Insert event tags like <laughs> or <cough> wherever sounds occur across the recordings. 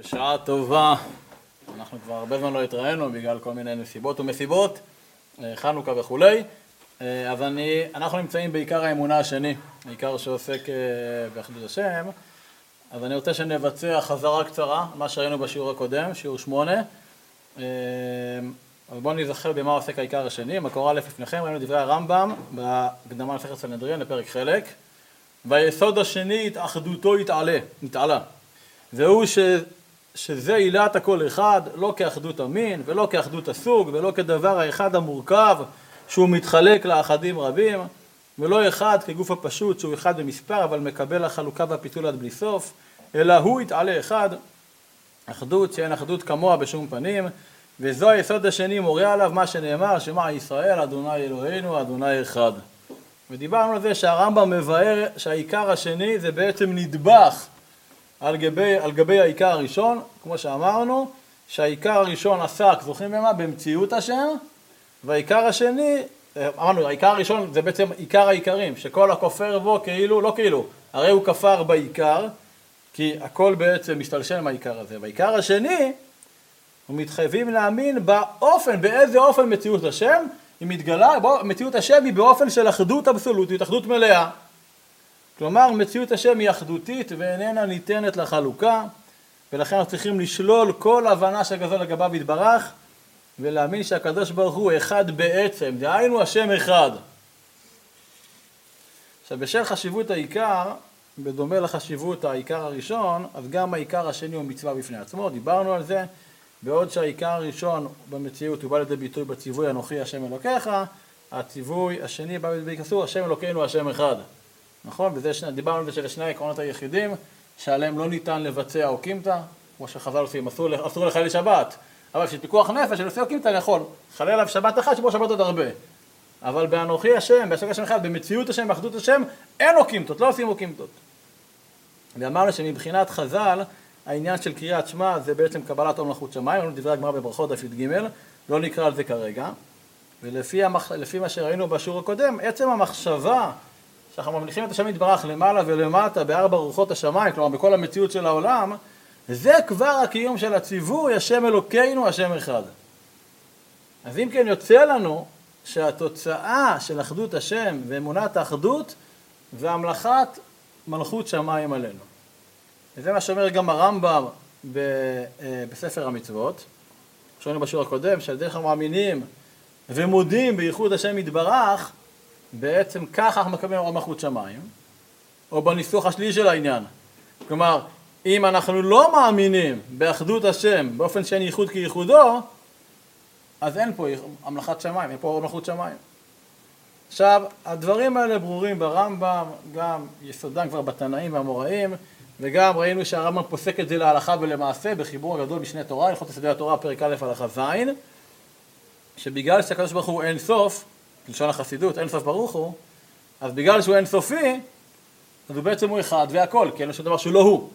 בשעה טובה, אנחנו כבר הרבה זמן לא התראינו בגלל כל מיני נסיבות ומסיבות, אה, חנוכה וכולי, אה, אז אני, אנחנו נמצאים בעיקר האמונה השני, בעיקר שעוסק אה, באחדות השם, אז אני רוצה שנבצע חזרה קצרה, מה שראינו בשיעור הקודם, שיעור שמונה, אז בואו נזכר במה עוסק העיקר השני, מקור א' לפניכם, ראינו דברי הרמב"ם בהקדמה לספר סנהדרין לפרק חלק, והיסוד השני התאחדותו התעלה, התעלה, ש... שזה עילת הכל אחד, לא כאחדות המין ולא כאחדות הסוג ולא כדבר האחד המורכב שהוא מתחלק לאחדים רבים ולא אחד כגוף הפשוט שהוא אחד במספר אבל מקבל החלוקה והפיצול עד בלי סוף אלא הוא יתעלה אחד, אחדות שאין אחדות כמוה בשום פנים וזו היסוד השני מורה עליו מה שנאמר שמע ישראל אדוני אלוהינו אדוני אחד. ודיברנו על זה שהרמב"ם מבאר שהעיקר השני זה בעצם נדבך על גבי, על גבי העיקר הראשון, כמו שאמרנו, שהעיקר הראשון עסק, זוכרים במה? במציאות השם, והעיקר השני, אמרנו, העיקר הראשון זה בעצם עיקר העיקרים, שכל הכופר בו כאילו, לא כאילו, הרי הוא כפר בעיקר, כי הכל בעצם משתלשל מהעיקר הזה. והעיקר השני, מתחייבים להאמין באופן, באיזה אופן מציאות השם, היא מתגלה, בוא, מציאות השם היא באופן של אחדות אבסולוטית, אחדות מלאה. כלומר מציאות השם היא אחדותית ואיננה ניתנת לחלוקה ולכן אנחנו צריכים לשלול כל הבנה שכזו לגביו יתברך ולהאמין שהקדוש ברוך הוא אחד בעצם, דהיינו השם אחד. עכשיו בשל חשיבות העיקר, בדומה לחשיבות העיקר הראשון, אז גם העיקר השני הוא מצווה בפני עצמו, דיברנו על זה, בעוד שהעיקר הראשון במציאות הוא בא לידי ביטוי בציווי אנוכי השם אלוקיך, הציווי השני בא לידי ביטוי השם אלוקינו השם אחד. נכון? וזה, דיברנו על זה של שני העקרונות היחידים שעליהם לא ניתן לבצע אוקימתא, כמו שחז"ל עושים, אסור, לחלל שבת, אבל של פיקוח נפש, של עושה אוקימתא אני יכול, חלל עליו שבת אחת, שבו שבת עוד הרבה. אבל באנוכי השם, בהשגה השם אחד, במציאות השם, באחדות השם, אין אוקימתות, לא עושים אוקימתות. ואמרנו שמבחינת חז"ל, העניין של קריאת שמע זה בעצם קבלת עול מלכות שמיים, ראינו דברי הגמרא בברכות דף י"ג, לא נקרא על זה כרגע. ולפי המח... מה שראינו בשיעור הקודם, עצם המחשבה שאנחנו ממליכים את השם יתברך למעלה ולמטה בארבע רוחות השמיים, כלומר בכל המציאות של העולם, זה כבר הקיום של הציווי, השם אלוקינו, השם אחד. אז אם כן יוצא לנו שהתוצאה של אחדות השם ואמונת האחדות זה המלאכת מלכות שמיים עלינו. וזה מה שאומר גם הרמב"ם אה, בספר המצוות, שראינו בשיעור הקודם, שעל דרך המאמינים ומודים בייחוד השם יתברך, בעצם ככה אנחנו מקבלים עוד מלכות שמיים, או בניסוח השלישי של העניין. כלומר, אם אנחנו לא מאמינים באחדות השם באופן שאין ייחוד כייחודו, אז אין פה המלכת שמיים, אין פה עוד מלכות שמיים. עכשיו, הדברים האלה ברורים ברמב"ם, גם יסודם כבר בתנאים והאמוראים, וגם ראינו שהרמב"ם פוסק את זה להלכה ולמעשה בחיבור הגדול בשני תורה, הלכות יסודי התורה, פרק א' הלכה ז', שבגלל שהקדוש ברוך הוא אין סוף, בלשון החסידות, אין סוף ברוך הוא, אז בגלל שהוא אין סופי, אז הוא בעצם הוא אחד והכל, כי אין שום דבר שהוא לא הוא.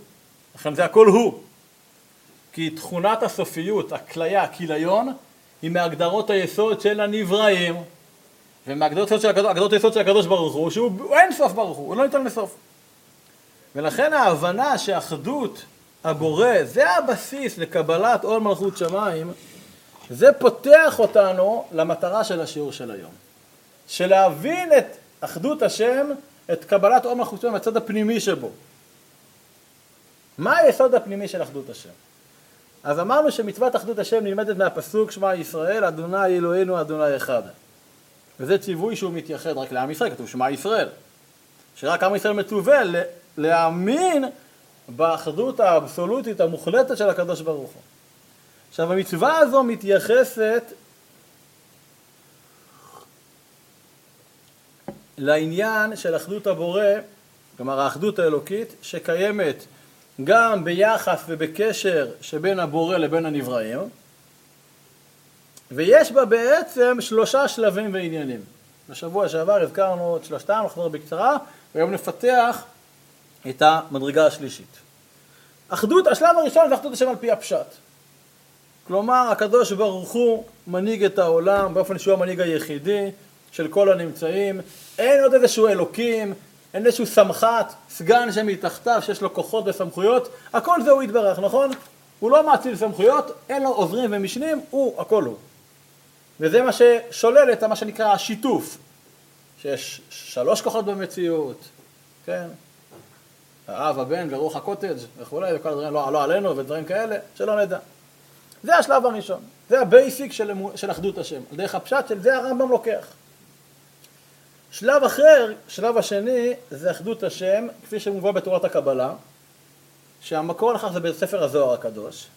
לכן זה הכל הוא. כי תכונת הסופיות, הכליה, הכיליון, היא מהגדרות היסוד של הנבראים, ומהגדרות היסוד של, היסוד של הקדוש ברוך הוא, שהוא אין סוף ברוך הוא, הוא לא ניתן לסוף. ולכן ההבנה שאחדות הבורא זה הבסיס לקבלת עול מלכות שמיים, זה פותח אותנו למטרה של השיעור של היום. של להבין את אחדות השם, את קבלת עומר חוצון מהצד הפנימי שבו. מה היסוד הפנימי של אחדות השם? אז אמרנו שמצוות אחדות השם נלמדת מהפסוק שמע ישראל, אדוני אלוהינו אדוני אחד. וזה ציווי שהוא מתייחד רק לעם ישראל, כתוב שמע ישראל. שרק עם ישראל מצווה להאמין באחדות האבסולוטית המוחלטת של הקדוש ברוך הוא. עכשיו המצווה הזו מתייחסת לעניין של אחדות הבורא, כלומר האחדות האלוקית, שקיימת גם ביחס ובקשר שבין הבורא לבין הנבראים, ויש בה בעצם שלושה שלבים ועניינים. בשבוע שעבר הזכרנו את שלושתם, נחזור בקצרה, והיום נפתח את המדרגה השלישית. אחדות, השלב הראשון זה אחדות השם על פי הפשט. כלומר, הקדוש ברוך הוא מנהיג את העולם באופן שהוא המנהיג היחידי, של כל הנמצאים, אין עוד איזשהו אלוקים, אין איזשהו סמח"ט, סגן שמתחתיו שיש לו כוחות וסמכויות, הכל זה הוא יתברך, נכון? הוא לא מאציל סמכויות, אין לו עוזרים ומשנים, הוא, הכל הוא. וזה מה ששולל את מה שנקרא השיתוף, שיש שלוש כוחות במציאות, כן? האב, הבן ורוח הקוטג' וכולי, וכל הדברים, לא, לא עלינו ודברים כאלה, שלא נדע. זה השלב הראשון, זה ה basic של, של אחדות השם, על דרך הפשט של זה הרמב"ם לוקח. שלב אחר, שלב השני, זה אחדות השם, כפי שמובא בתורת הקבלה, שהמקור לכך זה בספר הזוהר הקדוש.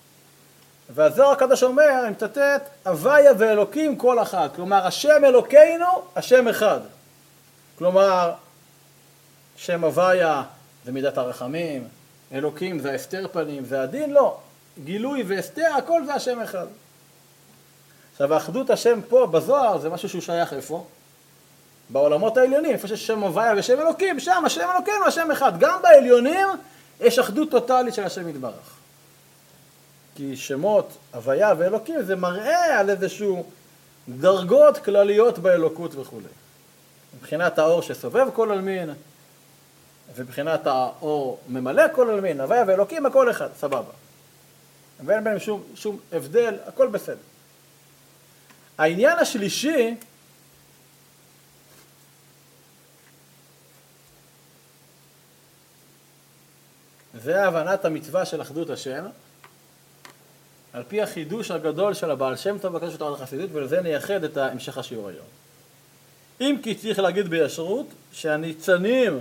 והזוהר הקדוש אומר, אני מצטט, הוויה ואלוקים כל אחד. כלומר, השם אלוקינו, השם אחד. כלומר, שם הוויה זה מידת הרחמים, אלוקים זה הסתר פנים, זה הדין, לא. גילוי והסתר, הכל זה השם אחד. עכשיו, האחדות השם פה, בזוהר, זה משהו שהוא שייך איפה? בעולמות העליונים, איפה שיש שם הוויה ושם אלוקים, שם השם אלוקינו, השם אחד. גם בעליונים יש אחדות טוטאלית של השם יתברך. כי שמות הוויה ואלוקים זה מראה על איזשהו דרגות כלליות באלוקות וכולי. מבחינת האור שסובב כל עלמין, ומבחינת האור ממלא כל עלמין, הוויה ואלוקים הכל אחד, סבבה. ואין ביניהם שום, שום הבדל, הכל בסדר. העניין השלישי זה הבנת המצווה של אחדות השם, על פי החידוש הגדול של הבעל שם טוב בקשר לתורת החסידות, ולזה נייחד את המשך השיעור היום. אם כי צריך להגיד בישרות שהניצנים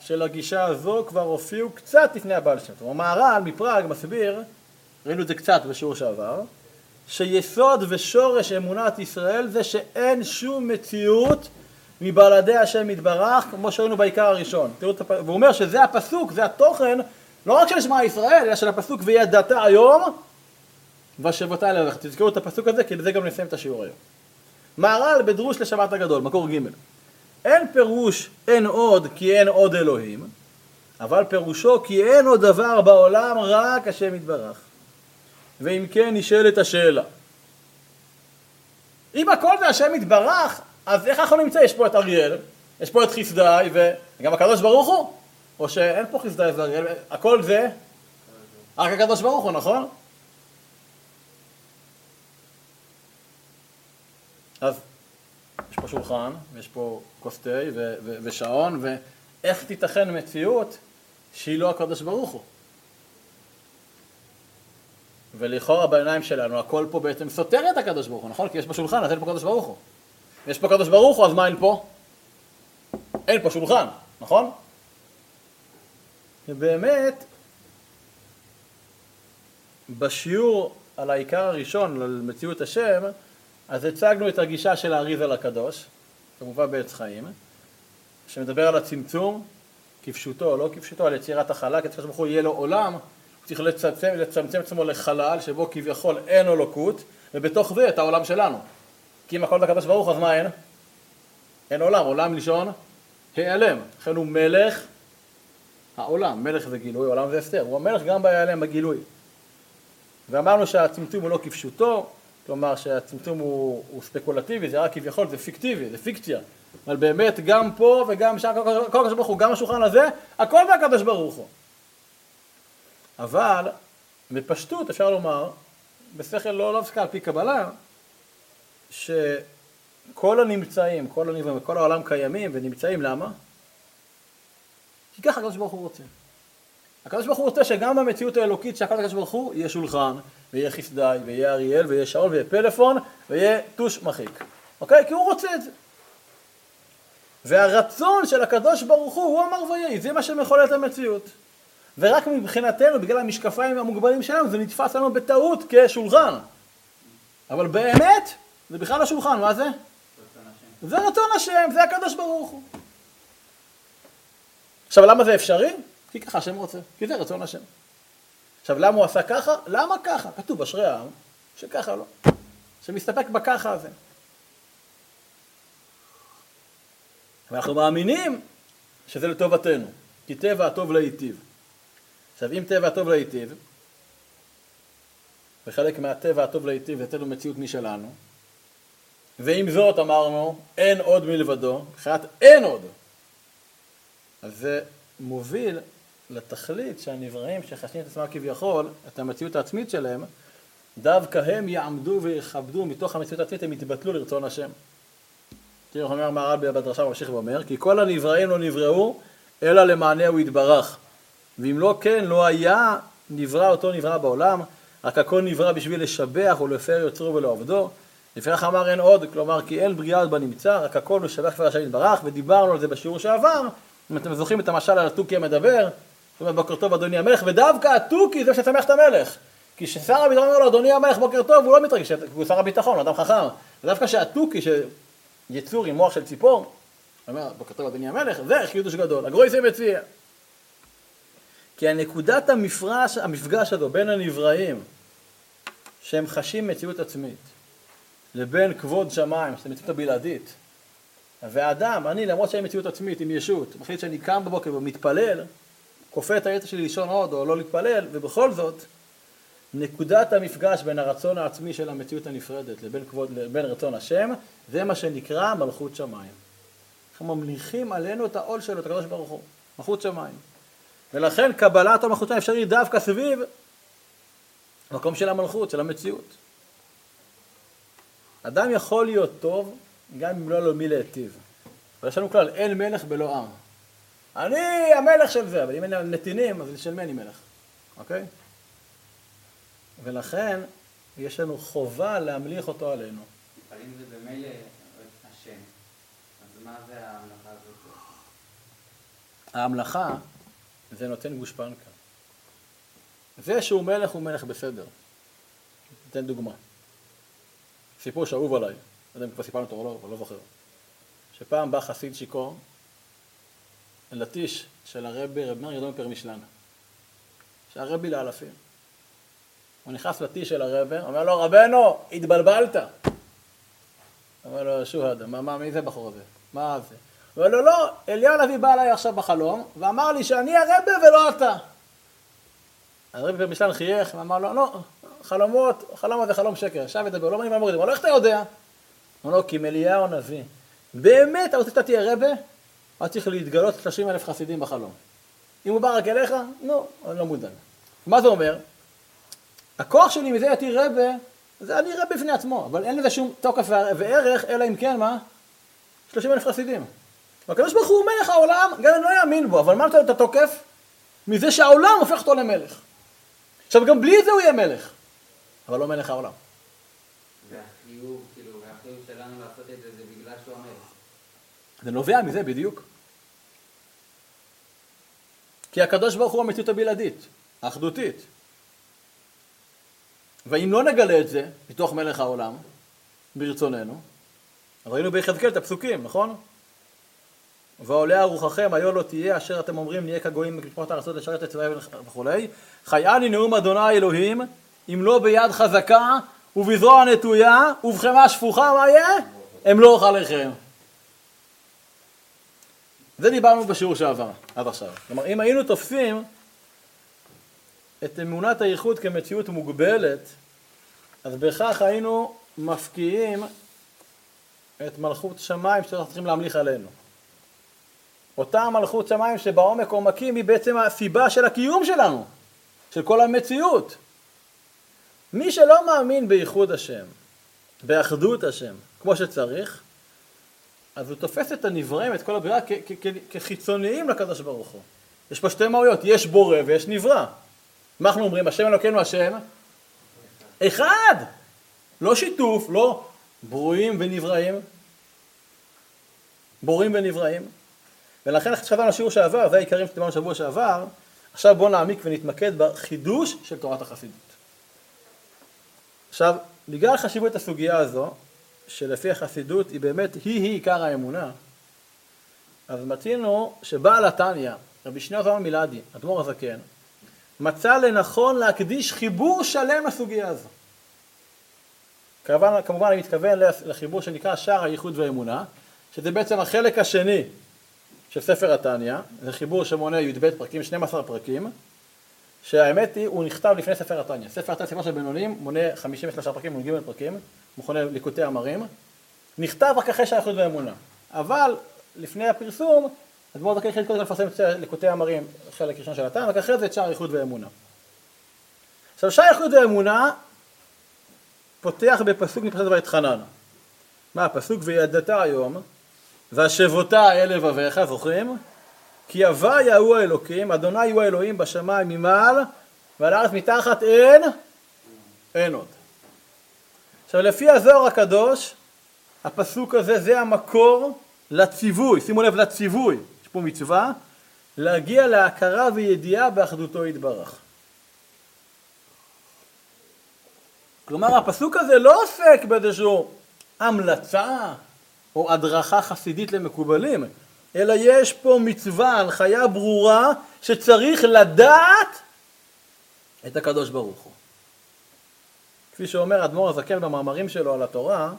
של הגישה הזו כבר הופיעו קצת לפני הבעל שם טוב. המהר"ל מפראג מסביר, ראינו את זה קצת בשיעור שעבר, שיסוד ושורש אמונת ישראל זה שאין שום מציאות מבלעדי השם יתברך, כמו שראינו בעיקר הראשון. תראו. והוא אומר שזה הפסוק, זה התוכן, לא רק של שמע ישראל, אלא של הפסוק וידעת היום, ושבותי אליך. תזכרו את הפסוק הזה, כי לזה גם נסיים את השיעור היום. מהר"ל בדרוש לשבת הגדול, מקור ג' אין פירוש אין עוד כי אין עוד אלוהים, אבל פירושו כי אין עוד דבר בעולם רק השם יתברך. ואם כן נשאלת השאלה. אם הכל זה השם יתברך, אז איך אנחנו נמצא? יש פה את אריאל, יש פה את חסדאי, וגם הקדוש ברוך הוא? או שאין פה חסדאי ואריאל, הכל זה רק הקדוש ברוך הוא, נכון? אז יש פה שולחן, ויש פה כוס תה ושעון, ואיך תיתכן מציאות שהיא לא הקדוש ברוך הוא? ולכאורה בעיניים שלנו הכל פה בעצם סותר את הקדוש ברוך הוא, נכון? כי יש פה שולחן, אז אין פה קדוש ברוך הוא. יש פה קדוש ברוך הוא, אז מה אין פה? אין פה שולחן, נכון? ובאמת, בשיעור על העיקר הראשון, על מציאות השם, אז הצגנו את הגישה של האריזה לקדוש, כמובן בעץ חיים, שמדבר על הצמצום, כפשוטו או לא כפשוטו, על יצירת החלל, כדי שקדוש ברוך הוא יהיה לו עולם, הוא צריך לצמצם, לצמצם עצמו לחלל, שבו כביכול אין אלוקות, ובתוך זה את העולם שלנו. כי אם הכל בקדוש ברוך אז מה אין? אין עולם, עולם לשון העלם. לכן הוא מלך העולם, מלך זה גילוי, עולם זה הסתר. הוא המלך גם בהיעלם, בגילוי. ואמרנו שהצמצום הוא לא כפשוטו, כלומר שהצמצום הוא, הוא ספקולטיבי, זה רק כביכול, זה פיקטיבי, זה פיקציה. אבל באמת גם פה וגם שם, כל הקדוש ברוך הוא, גם השולחן הזה, הכל מהקדוש ברוך הוא. אבל בפשטות אפשר לומר, בשכל לא להפסקה על פי קבלה, שכל הנמצאים, כל הנבראים וכל העולם קיימים ונמצאים, למה? כי ככה הקדוש ברוך הוא רוצה. הקדוש ברוך הוא רוצה שגם במציאות האלוקית שהכל הקדוש ברוך הוא יהיה שולחן, ויהיה חסדאי, ויהיה אריאל, ויהיה שאול, ויהיה פלאפון, ויהיה טוש מחיק. אוקיי? כי הוא רוצה את זה. והרצון של הקדוש ברוך הוא, הוא אמר ויהי, זה מה שמחולל את המציאות. ורק מבחינתנו, בגלל המשקפיים המוגבלים שלנו, זה נתפס לנו בטעות כשולחן. אבל באמת, זה בכלל השולחן, מה זה? זה רצון השם, זה הקדוש ברוך הוא. עכשיו, למה זה אפשרי? כי ככה השם רוצה, כי זה רצון השם. עכשיו, למה הוא עשה ככה? למה ככה? כתוב אשרי העם שככה לא, שמסתפק בככה הזה. ואנחנו מאמינים שזה לטובתנו, כי טבע הטוב להיטיב. עכשיו, אם טבע הטוב להיטיב, וחלק מהטבע הטוב להיטיב זה לנו מציאות משלנו, ועם זאת אמרנו, אין עוד מלבדו, מבחינת אין עוד. אז זה מוביל לתכלית שהנבראים שחשים את עצמם כביכול, את המציאות העצמית שלהם, דווקא הם יעמדו ויכבדו מתוך המציאות העצמית, הם יתבטלו לרצון השם. תראו, אומר מהר"ל בדרשה ממשיך ואומר, כי כל הנבראים לא נבראו, אלא למענהו יתברך. ואם לא כן, לא היה נברא אותו נברא בעולם, רק הכל נברא בשביל לשבח ולפאר יוצרו ולעובדו. לפיכך אמר אין עוד, כלומר כי אין בריאה בנמצא, רק הכל משבח כבר השם יתברך, ודיברנו על זה בשיעור שעבר, אם אתם זוכרים את המשל על התוכי המדבר, זאת אומרת בוקר טוב אדוני המלך, ודווקא התוכי זה ששמח את המלך. כי כששר הביטחון אומר לו אדוני המלך בוקר טוב, הוא לא מתרגש, הוא שר הביטחון, אדם חכם. ודווקא שהתוכי, שיצור עם מוח של ציפור, אומר בוקר טוב אדוני המלך, זה חידוש גדול. הגרויסי מציע. כי הנקודת המפרש, המפגש הזו בין הנבראים, שהם חשים מציאות עצמית, לבין כבוד שמיים, שזו מציאות הבלעדית, והאדם, אני למרות שאני מציאות עצמית עם ישות, מחליט שאני קם בבוקר ומתפלל, כופה את היתר שלי לישון עוד או לא להתפלל, ובכל זאת, נקודת המפגש בין הרצון העצמי של המציאות הנפרדת לבין, כבוד, לבין רצון השם, זה מה שנקרא מלכות שמיים. אנחנו ממליכים עלינו את העול שלו, את הקדוש ברוך הוא, מלכות שמיים. ולכן קבלת המלכות שמיים אפשרית דווקא סביב המקום של המלכות, של המציאות. אדם יכול להיות טוב גם אם לא לו מי להיטיב. ויש לנו כלל, אין מלך בלא עם. אני המלך של זה, אבל אם אין נתינים, אז של מי אני מלך, אוקיי? ולכן יש לנו חובה להמליך אותו עלינו. אבל אם זה במילא השם, אז מה זה ההמלכה הזאת? ההמלכה זה נותן גושפנקה. זה שהוא מלך הוא מלך בסדר. אתן דוגמה. סיפור שאהוב עליי, לא יודע אם כבר סיפרנו אותו או לא, אבל לא זוכר. שפעם בא חסיד שיכור לטיש של הרבי רב מאיר גדול מפרמישלן, שהרבי לאלפים. הוא נכנס לטיש של הרבי, אומר לו רבנו, התבלבלת. אומר לו שוהד, מה, מה, מי זה בחור הזה? מה זה? הוא אומר לו לא, אליהו הנביא בא אליי עכשיו בחלום ואמר לי שאני הרבי ולא אתה. הרבי פרמישלן חייך ואמר לו לא, חלומות, חלום זה חלום שקר, עכשיו ידבר, לא מבין מה מורידים, אבל איך אתה יודע? אמר לו, כי מליהו הנביא, באמת אתה רוצה שאתה תהיה רבה? אתה צריך להתגלות 30 אלף חסידים בחלום. אם הוא בא רק אליך, נו, אני לא מודע. מה זה אומר? הכוח שלי מזה היותי רבה, זה אני רבה בפני עצמו, אבל אין לזה שום תוקף וערך, אלא אם כן, מה? 30 אלף חסידים. והקדוש ברוך הוא מלך העולם, גם אם לא יאמין בו, אבל מה נותן את התוקף? מזה שהעולם הופך אותו למלך. עכשיו גם בלי זה הוא יהיה מלך. אבל לא מלך העולם. והחיוב, כאילו, והחיוב שלנו לעשות את זה, זה בגלל שהוא המלך. זה נובע מזה בדיוק. כי הקדוש ברוך הוא המציאות הבלעדית, האחדותית. ואם לא נגלה את זה מתוך מלך העולם, ברצוננו, ראינו ביחזקאל את הפסוקים, נכון? ועולה הרוחכם, היו לא תהיה, אשר אתם אומרים, נהיה כגויים במשפחות הארצות לשרת את צבאי וכולי. חייני נאום אדוני אלוהים, אם לא ביד חזקה ובזרוע נטויה ובחמה שפוכה, מה יהיה? אוכל לכם. זה דיברנו בשיעור שעבר, עד עכשיו. כלומר, אם היינו תופסים את אמונת הייחוד כמציאות מוגבלת, אז בכך היינו מפקיעים את מלכות שמיים שאנחנו צריכים להמליך עלינו. אותה מלכות שמיים שבעומק עומקים היא בעצם הסיבה של הקיום שלנו, של כל המציאות. מי שלא מאמין בייחוד השם, באחדות השם, כמו שצריך, אז הוא תופס את הנבראים, את כל הבריאה, כחיצוניים לקדוש ברוך הוא. יש פה שתי מהויות, יש בורא ויש נברא. מה אנחנו אומרים? השם אלוקינו השם אחד. לא שיתוף, לא ברואים ונבראים. בורים ונבראים. ולכן שחזרנו לשיעור שעבר, זה העיקרים שדיברנו בשבוע שעבר, עכשיו בואו נעמיק ונתמקד בחידוש של תורת החסידות. עכשיו, בגלל חשיבות הסוגיה הזו, שלפי החסידות היא באמת היא-היא עיקר האמונה, אז מצינו שבעל התניא, רבי שניאור זלמן מילדי, אדמו"ר הזקן, מצא לנכון להקדיש חיבור שלם לסוגיה הזו. כמובן, כמובן אני מתכוון לחיבור שנקרא שער הייחוד והאמונה, שזה בעצם החלק השני של ספר התניא, זה חיבור שמונה י"ב פרקים, 12 פרקים, שהאמת היא, הוא נכתב לפני ספר התניא. ספר התניא, ספר של בינונים, מונה 53 פרקים, מ"ג פרקים, מכונה ליקוטי אמרים, נכתב רק אחרי שהאיחוד והאמונה. אבל לפני הפרסום אז בואו נתחיל קודם כל לפרסם את ליקוטי המרים, חלק ראשון של הטעם, ואחרי זה את שער איחוד ואמונה. עכשיו שער איחוד ואמונה פותח בפסוק מפרשת ואתחנן. מה הפסוק וידעת היום והשבותה אל לבביך, זוכרים? כי הוויה הוא האלוקים, אדוני הוא האלוהים בשמיים ממעל ועל הארץ מתחת אין, אין עוד. עכשיו לפי הזוהר הקדוש, הפסוק הזה זה המקור לציווי, שימו לב לציווי, יש פה מצווה, להגיע להכרה וידיעה באחדותו יתברך. כלומר הפסוק הזה לא עוסק באיזושהי המלצה או הדרכה חסידית למקובלים, אלא יש פה מצווה, הנחיה ברורה, שצריך לדעת את הקדוש ברוך הוא. כפי שאומר אדמו"ר הזקן במאמרים שלו על התורה,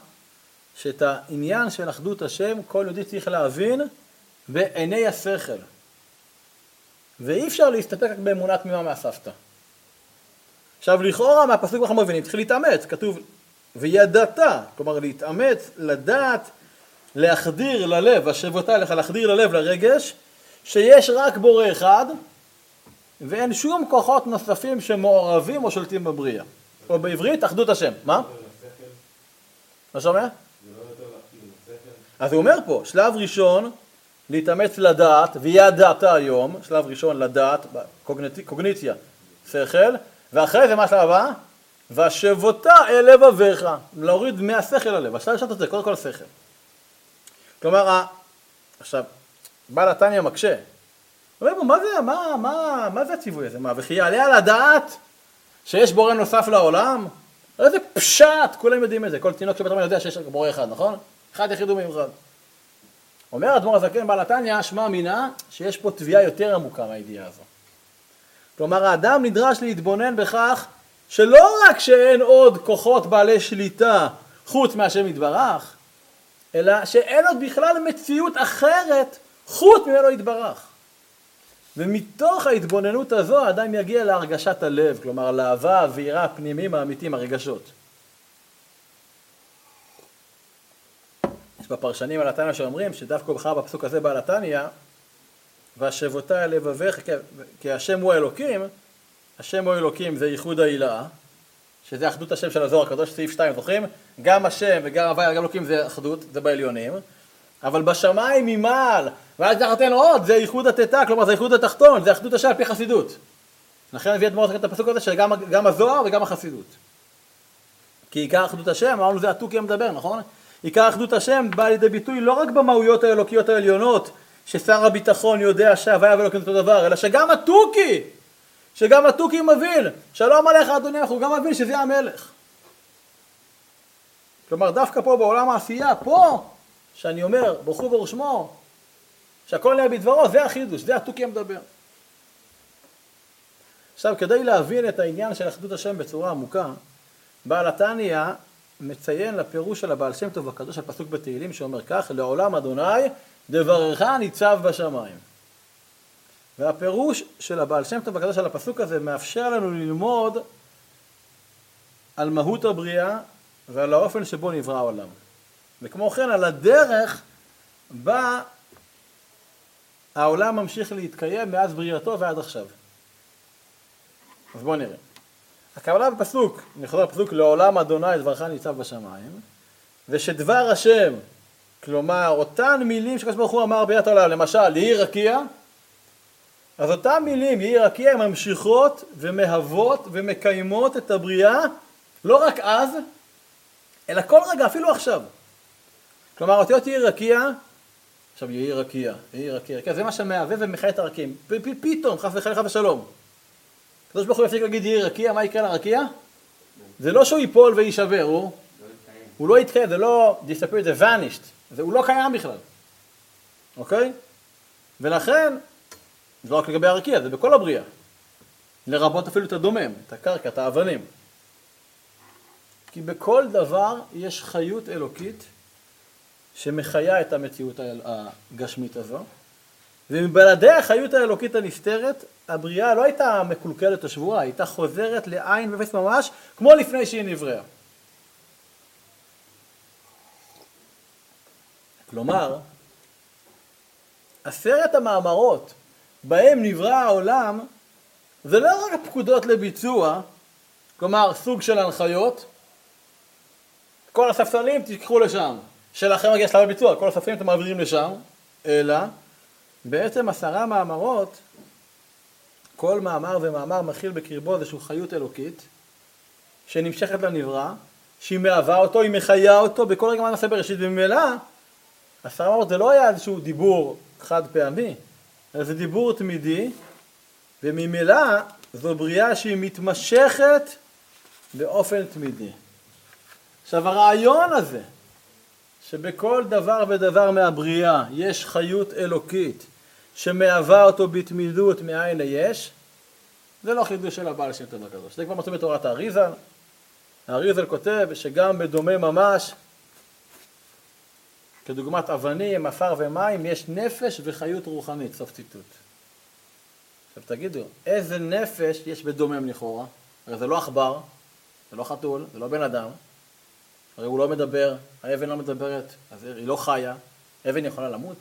שאת העניין של אחדות השם כל יהודי צריך להבין בעיני השכל. ואי אפשר להסתפק רק באמונה תמימה מהסבתא. עכשיו לכאורה מהפסוק אנחנו מבינים, צריך להתאמץ, כתוב וידעת, כלומר להתאמץ, לדעת, להחדיר ללב, השבותה לך, להחדיר ללב, לרגש, שיש רק בורא אחד ואין שום כוחות נוספים שמעורבים או שולטים בבריאה. או בעברית, אחדות השם. מה? לא שומע? אז הוא אומר פה, שלב ראשון, להתאמץ לדעת, וידעת היום, שלב ראשון לדעת, קוגניציה, שכל, ואחרי זה מה השלב הבא? והשבותה אל לבביך, להוריד מהשכל ללב, השלב את זה, קודם כל שכל. כלומר, עכשיו, בעל התניא מקשה, הוא אומר, מה זה, מה, מה, מה זה הציווי הזה? מה, וכי יעלה על הדעת שיש בורא נוסף לעולם? איזה פשט, כולם יודעים את זה, כל תינוק שבית יודע שיש רק בורא אחד, נכון? אחד יחיד ומיוחד. אומר אדמו"ר הזקן בעל התניא, שמע מינה, שיש פה תביעה יותר עמוקה מהידיעה הזו. כלומר, האדם נדרש להתבונן בכך שלא רק שאין עוד כוחות בעלי שליטה חוץ מהשם יתברך, אלא שאין עוד בכלל מציאות אחרת חוץ ממנו יתברך. ומתוך ההתבוננות הזו האדם יגיע להרגשת הלב, כלומר לאהבה ויראה הפנימיים האמיתיים, הרגשות. יש בפרשנים על התניא שאומרים שדווקא בחר בפסוק הזה בעל התניא והשבותה אל לבביך כי השם הוא האלוקים, השם הוא האלוקים זה ייחוד העילה, שזה אחדות השם של הזוהר הקדוש, סעיף 2, זוכרים? גם השם וגם הוויה וגם אלוקים זה אחדות, זה בעליונים, אבל בשמיים ממעל, ואז תחתן עוד, זה ייחוד התתה, כלומר זה ייחוד התחתון, זה אחדות השם על פי חסידות. לכן הביא אדמו"ר את הפסוק הזה שגם הזוהר וגם החסידות. כי עיקר אחדות השם, אמרנו זה התוכי המדבר, נכון? עיקר אחדות השם בא לידי ביטוי לא רק במהויות האלוקיות העליונות, ששר הביטחון יודע שהוויה ואלוקים אותו דבר, אלא שגם התוכי, שגם התוכי מבין, שלום עליך אדוני, אנחנו גם מבין שזה המלך. כלומר דווקא פה בעולם העשייה, פה, שאני אומר ברכו ורשמו, שהכל נהיה בדברו, זה החידוש, זה התוכי המדבר. עכשיו כדי להבין את העניין של אחדות השם בצורה עמוקה, בעל התניא מציין לפירוש של הבעל שם טוב הקדוש על פסוק בתהילים שאומר כך, לעולם אדוני דברך ניצב בשמיים. והפירוש של הבעל שם טוב הקדוש על הפסוק הזה מאפשר לנו ללמוד על מהות הבריאה ועל האופן שבו נברא העולם. וכמו כן על הדרך בה העולם ממשיך להתקיים מאז בריאתו ועד עכשיו. אז בואו נראה. הכוונה בפסוק, אני חוזר לפסוק, לעולם אדוני דברך ניצב בשמיים, ושדבר השם, כלומר אותן מילים שקדוש ברוך הוא אמר בריאת העולם, למשל יהי רקיע, אז אותן מילים יהי רקיע הן ממשיכות ומהוות ומקיימות את הבריאה לא רק אז, אלא כל רגע, אפילו עכשיו. כלומר אותיות יהי רקיע, עכשיו יהי רקיע, יהי רקיע, רקיע, זה מה שמהווה ומחיה את הרקים, פתאום חס וחלילה ושלום. הקדוש ברוך הוא יפסיק להגיד יהי רקיע, מה יקרה לרקיע? זה לא שהוא ייפול ויישבר, הוא, הוא לא יתקיים, זה לא disappear, זה vanished, הוא לא קיים בכלל, אוקיי? ולכן, זה לא רק לגבי הרקיע, זה בכל הבריאה, לרבות אפילו את הדומם, את הקרקע, את האבנים. כי בכל דבר יש חיות אלוקית שמחיה את המציאות הגשמית הזו, ומבלעדי החיות האלוקית הנסתרת, הבריאה לא הייתה מקולקלת או שבועה, הייתה חוזרת לעין ואפס ממש, כמו לפני שהיא נבראה. כלומר, עשרת המאמרות בהם נברא העולם, זה לא רק פקודות לביצוע, כלומר סוג של הנחיות, כל הספסלים תיקחו לשם, שלכם מגיע שלב הביצוע, כל הספסלים אתם מעבירים לשם, אלא בעצם עשרה מאמרות, כל מאמר ומאמר מכיל בקרבו איזושהי חיות אלוקית, שנמשכת לנברא, שהיא מהווה אותו, היא מחיה אותו בכל רגע מעשה בראשית, וממילא עשרה מאמרות זה לא היה איזשהו דיבור חד פעמי, אלא זה דיבור תמידי, וממילא זו בריאה שהיא מתמשכת באופן תמידי. עכשיו הרעיון הזה, שבכל דבר ודבר מהבריאה יש חיות אלוקית שמהווה אותו בתמידות מאין ליש, זה לא חידוש של הבעל שם טוב הקדוש. זה כבר מצוי בתורת האריזל. האריזל כותב שגם בדומה ממש, כדוגמת אבנים, עפר ומים, יש נפש וחיות רוחנית, סוף ציטוט. עכשיו תגידו, איזה נפש יש בדומם לכאורה? הרי זה לא עכבר, זה לא חתול, זה לא בן אדם, הרי הוא לא מדבר, האבן לא מדברת, אז היא לא חיה, אבן יכולה למות.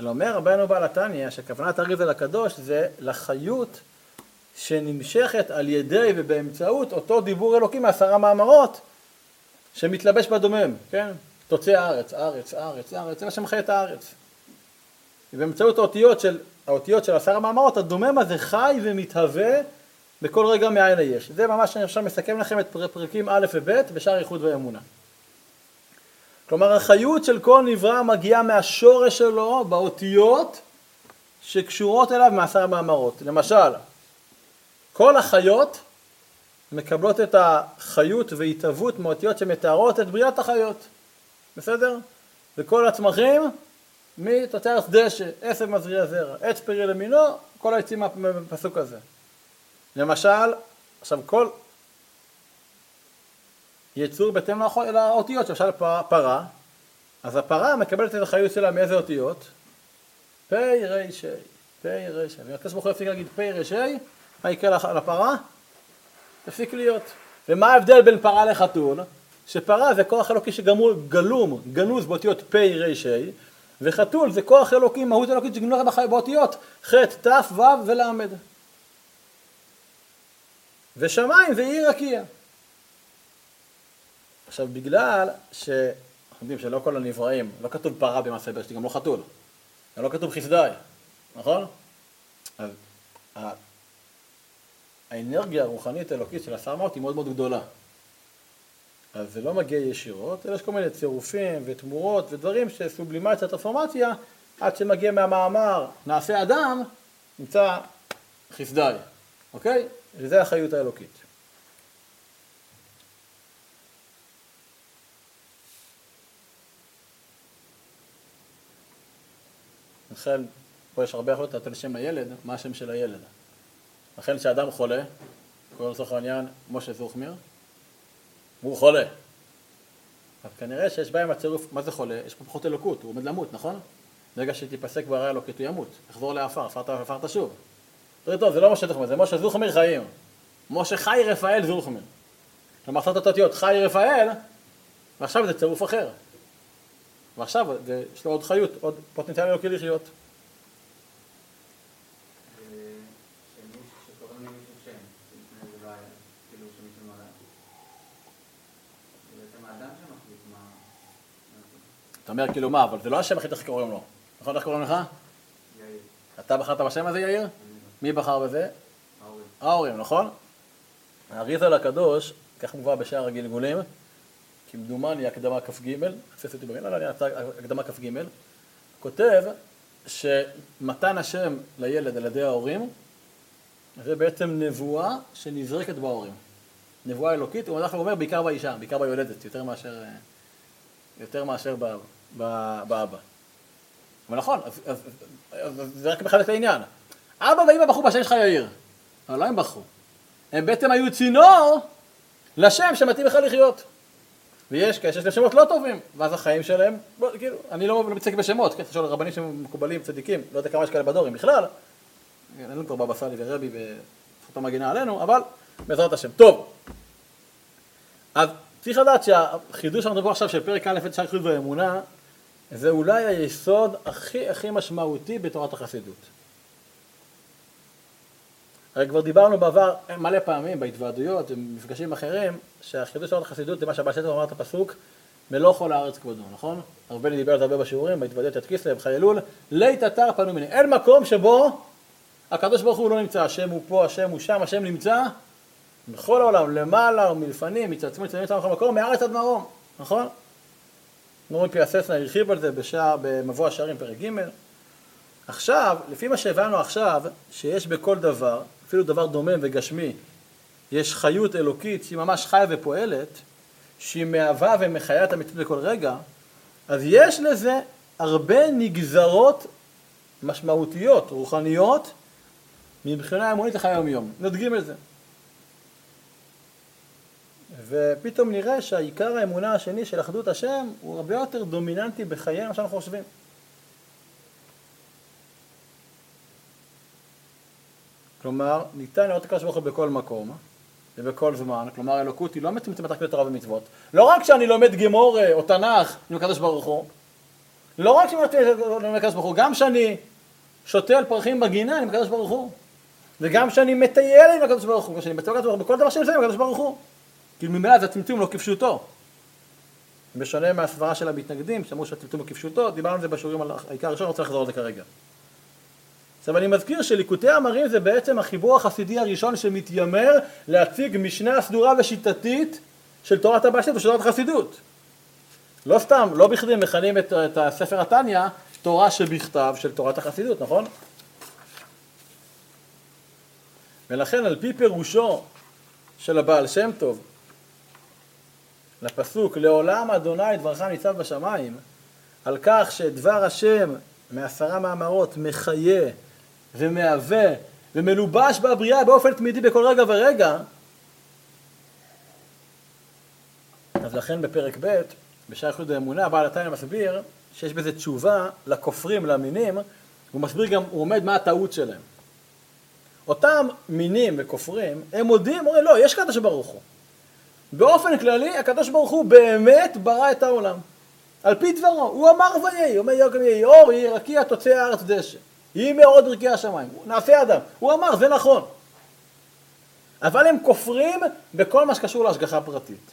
אלא אומר רבנו בעל התניא שכוונת אריזל הקדוש זה לחיות שנמשכת על ידי ובאמצעות אותו דיבור אלוקי מעשרה מאמרות שמתלבש בדומם, כן? תוצא הארץ, ארץ, ארץ, ארץ, זה מה שמחיה את הארץ. ובאמצעות האותיות של, האותיות של עשרה מאמרות, הדומם הזה חי ומתהווה בכל רגע מאין היש. זה ממש אני עכשיו מסכם לכם את פרקים א' וב' בשאר איחוד ואמונה. כלומר החיות של כל נברא מגיעה מהשורש שלו באותיות שקשורות אליו מעשר המאמרות. למשל, כל החיות מקבלות את החיות והתהוות מאותיות שמתארות את בריאת החיות, בסדר? וכל הצמחים מתוצרת דשא, עשב מזריע זרע, עץ פרי למינו, כל העצים מהפסוק הזה. למשל, עכשיו כל יצור בהתאם לאותיות, למשל פרה, אז הפרה מקבלת את החיות שלה מאיזה אותיות? פ' ר' ש', פ' ר' ש', ואם הקדוש ברוך הוא יפסיק להגיד פ' ר' ש', מה יקרה לפרה? תפסיק להיות. ומה ההבדל בין פרה לחתול? שפרה זה כוח אלוקי שגלום, גנוז באותיות פ' ר' ש', וחתול זה כוח אלוקי, מהות אלוקית שגנוז באותיות ח', ת', ו' ול'. ושמיים עיר רקיע. עכשיו בגלל ש... אנחנו יודעים שלא כל הנבראים, לא כתוב פרה במעשה בראשית, גם לא חתול, גם לא כתוב חסדאי, נכון? אז האנרגיה הרוחנית האלוקית של הסרמות היא מאוד מאוד גדולה. אז זה לא מגיע ישירות, אלא יש כל מיני צירופים ותמורות ודברים שסובלימציה, טרפורמציה, עד שמגיע מהמאמר נעשה אדם, נמצא חסדאי, אוקיי? וזה החיות האלוקית. לכן, פה יש הרבה יכולות לתת לשם הילד, מה השם של הילד. לכן כשאדם חולה, קוראים לצורך העניין משה זוכמיר, הוא חולה. אז כנראה שיש בעיה עם הצירוף, מה זה חולה? יש פה פחות אלוקות, הוא עומד למות, נכון? ברגע שתיפסק ברעה אלוקית הוא ימות, יחזור לעפר, עפר תשוב. תראי טוב, זה לא משה זוכמיר, זה משה זוכמיר חיים. משה חי רפאל זוכמיר. כלומר, עשת אותיות חי רפאל, ועכשיו זה צירוף אחר. ועכשיו יש לו עוד חיות, עוד פוטנציאל אלוקי לחיות. אתה אומר כאילו מה, אבל זה לא השם הכי איך קוראים לו. נכון איך קוראים לך? יאיר. אתה בחרת בשם הזה יאיר? מי בחר בזה? ההורים. ההורים, נכון? האריזל הקדוש, כך מובא בשער הגלגולים, כמדומני הקדמה כ"ג, חסס אותי במילה, לא, אני הקדמה כ"ג, כותב שמתן השם לילד על ידי ההורים זה בעצם נבואה שנזרקת בהורים. נבואה אלוקית, הוא אומר בעיקר באישה, בעיקר ביולדת, יותר מאשר, יותר מאשר באבא. אבל נכון, אז, אז, אז, אז זה רק מחלק את העניין. אבא ואמא בחרו בשם שלך יאיר, אבל לא הם בחרו. הם בעצם היו צינור לשם שמתאים לך לחיות. ויש כאלה שיש להם שמות לא טובים, ואז החיים שלהם, בוא, כאילו, אני לא, לא מתעסק בשמות, כן, שואל רבנים שמקובלים, צדיקים, לא יודע כמה יש כאלה בדורים בכלל, אין לנו כבר בבא סאלי ורבי וזכותו מגינה עלינו, אבל בעזרת השם. טוב, אז צריך לדעת שהחידוש שאנחנו מדברים עכשיו של פרק א' את שער חיות ואמונה, זה אולי היסוד הכי הכי משמעותי בתורת החסידות. הרי כבר דיברנו בעבר מלא פעמים בהתוועדויות ובמפגשים אחרים שהחידוש של החסידות זה מה שהבעל טוב אמר את הפסוק מלוא כל הארץ כבודו, נכון? הרב בני דיבר על זה הרבה בשיעורים, בהתוועדויות יד כיסלב, חיי אלול, לית אתר פנו מיני. אין מקום שבו הקדוש ברוך הוא לא נמצא, השם הוא פה, השם הוא שם, השם נמצא בכל העולם, למעלה ומלפנים, מצד עצמו, מצד עצמו, בכל מקום, מארץ עד מרום, נכון? נורא פיאססנה הרחיב על זה בשער, במבוא השערים פרק ג'. עכשיו, לפי מה שהבנו עכשיו, שיש בכל דבר, אפילו דבר דומם וגשמי, יש חיות אלוקית שהיא ממש חיה ופועלת, שהיא מהווה ומחיה את המציאות בכל רגע, אז יש לזה הרבה נגזרות משמעותיות, רוחניות, מבחינה אמונית לחיי היום-יום. נדגים את זה. ופתאום נראה שהעיקר האמונה השני של אחדות השם הוא הרבה יותר דומיננטי בחיינו ממה שאנחנו חושבים. כלומר, ניתן לראות את הקדוש ברוך הוא בכל מקום ובכל זמן, כלומר אלוקות היא לא מצומצמת רק לתורה ומצוות. לא רק כשאני לומד גמור או תנ"ך עם הקדוש ברוך הוא, לא רק כשאני לומד הקדוש ברוך הוא, גם כשאני שותה על פרחים בגינה עם הקדוש ברוך הוא, וגם כשאני מטייל עם הקדוש ברוך הוא, כשאני מטייל עם הקדוש ברוך הוא, בכל דבר שאני עושה עם הקדוש ברוך הוא. כאילו ממילא זה צמצום לא כפשוטו. בשונה מהסברה של המתנגדים, שאמרו שהצמצום הוא כפשוטו, דיברנו על זה בשיעורים על העיקר הראשון, לא רוצה לחזור על זה כרגע. עכשיו אני מזכיר שליקוטי המרים זה בעצם החיבור החסידי הראשון שמתיימר להציג משנה סדורה ושיטתית של תורת הבעשית ושל תורת החסידות. לא סתם, לא בכדי מכנים את, את הספר התניא תורה שבכתב של תורת החסידות, נכון? ולכן על פי פירושו של הבעל שם טוב לפסוק לעולם אדוני דברך ניצב בשמיים על כך שדבר השם מעשרה מאמרות מחיה ומהווה ומלובש בבריאה באופן תמידי בכל רגע ורגע אז לכן בפרק ב' בשער יחוד האמונה בעל התניא מסביר שיש בזה תשובה לכופרים, למינים הוא מסביר גם, הוא עומד מה הטעות שלהם. אותם מינים וכופרים הם מודים, אומרים לא, יש קדוש ברוך הוא. באופן כללי הקדוש ברוך הוא באמת ברא את העולם. על פי דברו, הוא אמר ויהי, אומר יוקם יהי אור, יהי רקיע תוצא הארץ דשא יהי מאוד רקיע השמיים, נעשה אדם, הוא אמר זה נכון. אבל הם כופרים בכל מה שקשור להשגחה פרטית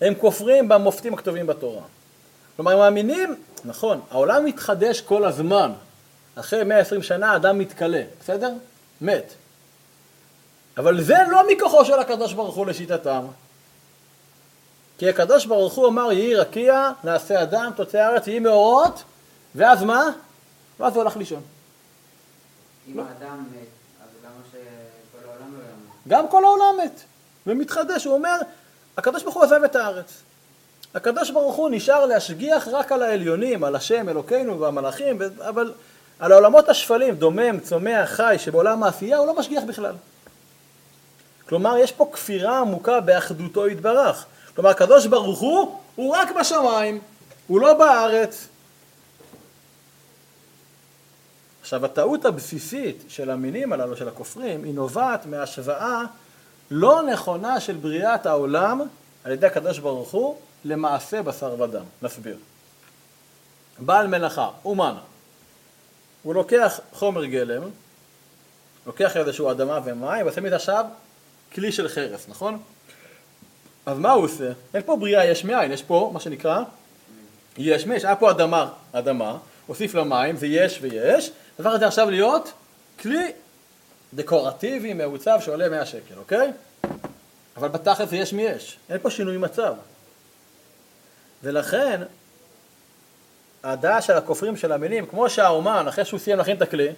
הם כופרים במופתים הכתובים בתורה. כלומר הם מאמינים, נכון, העולם מתחדש כל הזמן. אחרי 120 שנה אדם מתכלה, בסדר? מת. אבל זה לא מכוחו של הקדוש ברוך הוא לשיטתם. כי הקדוש ברוך הוא אמר יהי רקיע, נעשה אדם, תוצא הארץ, יהי מאורות, ואז מה? ואז הוא הלך לישון. אם לא. האדם מת, אז למה שכל העולם לא ימות? גם כל העולם מת, ומתחדש, הוא אומר, הקדוש ברוך הוא עזב את הארץ. הקדוש ברוך הוא נשאר להשגיח רק על העליונים, על השם, אלוקינו והמלאכים, אבל על העולמות השפלים, דומם, צומח, חי, שבעולם העשייה הוא לא משגיח בכלל. כלומר, יש פה כפירה עמוקה באחדותו יתברך. כלומר, הקדוש ברוך הוא, הוא רק בשמיים, הוא לא בארץ. עכשיו, הטעות הבסיסית של המינים הללו, של הכופרים, היא נובעת מהשוואה לא נכונה של בריאת העולם על ידי הקדוש ברוך הוא למעשה בשר ודם. נסביר. בעל מלאכה, אומן, הוא לוקח חומר גלם, לוקח איזשהו אדמה ומים, ועושה מזה עכשיו כלי של חרס, נכון? אז מה הוא עושה? אין פה בריאה יש מאין, יש פה מה שנקרא יש מאין, היה פה אדמה, אדמה, הוסיף לה מים, זה יש ויש, הדבר הזה עכשיו להיות כלי דקורטיבי, מעוצב, שעולה 100 שקל, אוקיי? אבל בתכלס זה יש מי יש, אין פה שינוי מצב. ולכן, הדעה של הכופרים של המינים, כמו שהאומן, אחרי שהוא סיים להכין את הכלי,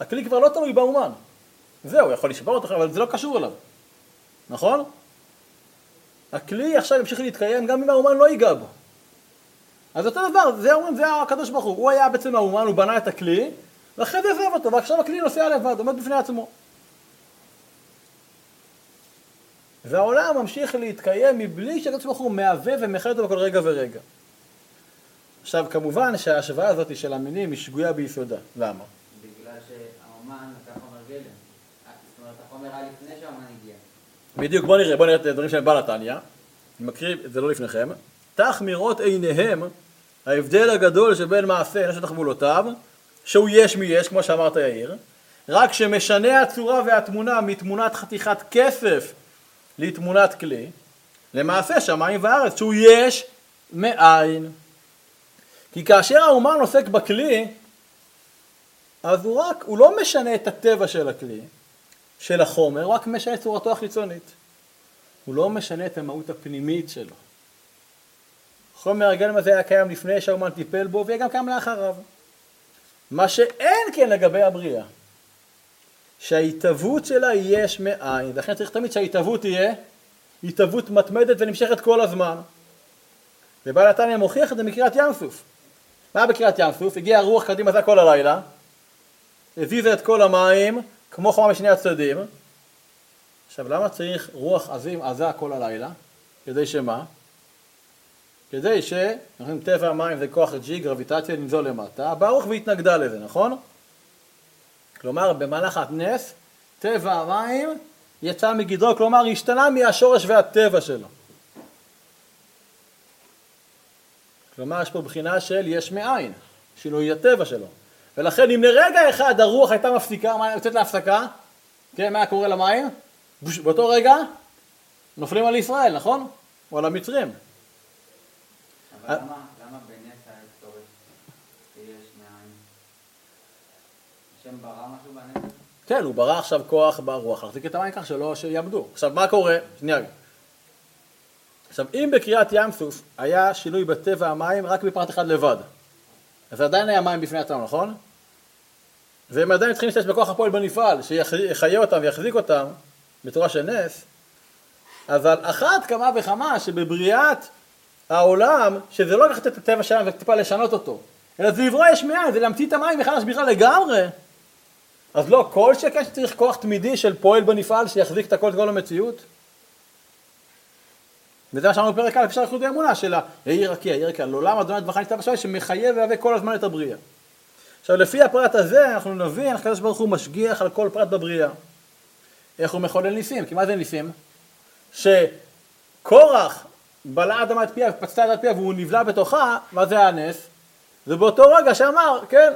הכלי כבר לא תלוי באומן. זהו, יכול לשבור אותו, אבל זה לא קשור אליו, נכון? הכלי עכשיו ימשיך להתקיים גם אם האומן לא ייגע בו. אז אותו דבר, זה אומרים, זה הקדוש ברוך הוא, הוא היה בעצם האומן, הוא בנה את הכלי, ואחרי זה עזב אותו, ועכשיו הכלי נוסע לבד, עומד בפני עצמו. והעולם ממשיך להתקיים מבלי שהקדוש ברוך הוא מהווה ומחיה אותו בכל רגע ורגע. עכשיו, כמובן שההשוואה הזאת של המינים היא שגויה ביסודה. למה? בגלל שהאומן לקח חומר גלם. זאת אומרת, החומר היה לפני שהאומן הגיע. בדיוק, בוא נראה, בוא נראה את הדברים של בעל התניא. אני מקריא את זה לא לפניכם. תח מראות עיניהם ההבדל הגדול שבין מעשה אין שטח גבולותיו, שהוא יש מי יש, כמו שאמרת יאיר, רק שמשנה הצורה והתמונה מתמונת חתיכת כסף לתמונת כלי, למעשה שמיים וארץ, שהוא יש מאין. כי כאשר האומן עוסק בכלי, אז הוא רק, הוא לא משנה את הטבע של הכלי, של החומר, הוא רק משנה את צורתו החיצונית. הוא לא משנה את המהות הפנימית שלו. חומר הגלם הזה היה קיים לפני שהאומן טיפל בו, ויהיה גם קיים לאחריו. מה שאין כן לגבי הבריאה, שההתהוות שלה יש מאין, ולכן צריך תמיד שההתהוות תהיה התהוות מתמדת ונמשכת כל הזמן. ובעל התניא מוכיח את זה מקריאת ים סוף. מה בקריאת ים סוף? הגיעה רוח קדימה זה כל הלילה, הזיזה את כל המים, כמו חומה משני הצדדים. עכשיו, למה צריך רוח עזים עזה כל הלילה? כדי שמה? כדי ש... אנחנו טבע המים זה כוח G, גרביטציה, לנזול למטה, ברוך והתנגדה לזה, נכון? כלומר, במהלך הנס, טבע המים יצא מגדרו, כלומר, השתנה מהשורש והטבע שלו. כלומר, יש פה בחינה של יש מאין, שינוי הטבע שלו. ולכן אם לרגע אחד הרוח הייתה מפסיקה, מה יוצאת להפסקה, כן, מה קורה למים? באותו רגע נופלים על ישראל, נכון? או על המצרים. אבל למה, בנס ההיסטורית יש מאין? השם ברא משהו בנס? כן, הוא ברא עכשיו כוח ברוח להחזיק את המים כך שלא שיעמדו. עכשיו, מה קורה? שנייה. עכשיו, אם בקריאת ים סוף היה שינוי בטבע המים רק בפרט אחד לבד, אז עדיין היה מים בפני עצמם, נכון? והם עדיין צריכים להשתמש בכוח הפועל בנפעל, שיחיה אותם ויחזיק אותם בצורה של נס, אז על אחת כמה וכמה שבבריאת העולם, שזה לא לקחת את הטבע שלנו וטיפה לשנות אותו, אלא זה לברוא יש מאין, זה להמציא את המים מחדש בכלל לגמרי, אז לא כל שכן שצריך כוח תמידי של פועל בנפעל שיחזיק את הכל, את כל המציאות? וזה מה שאמרנו בפרק א', אפשר לחיות באמונה של העיר רקיע, העיר רקיע, לעולם אדוני דברך ניתן בשמיים שמחייב ויהווה כל הזמן את הבריאה. עכשיו לפי הפרט הזה אנחנו נבין, הקדוש ברוך הוא משגיח על כל פרט בבריאה. איך הוא מחולל ניסים, כי מה זה ניסים? שקורח בלעה אדמה את פיו, פצתה את פיו והוא נבלע בתוכה, מה זה הנס? זה באותו רגע שאמר, כן,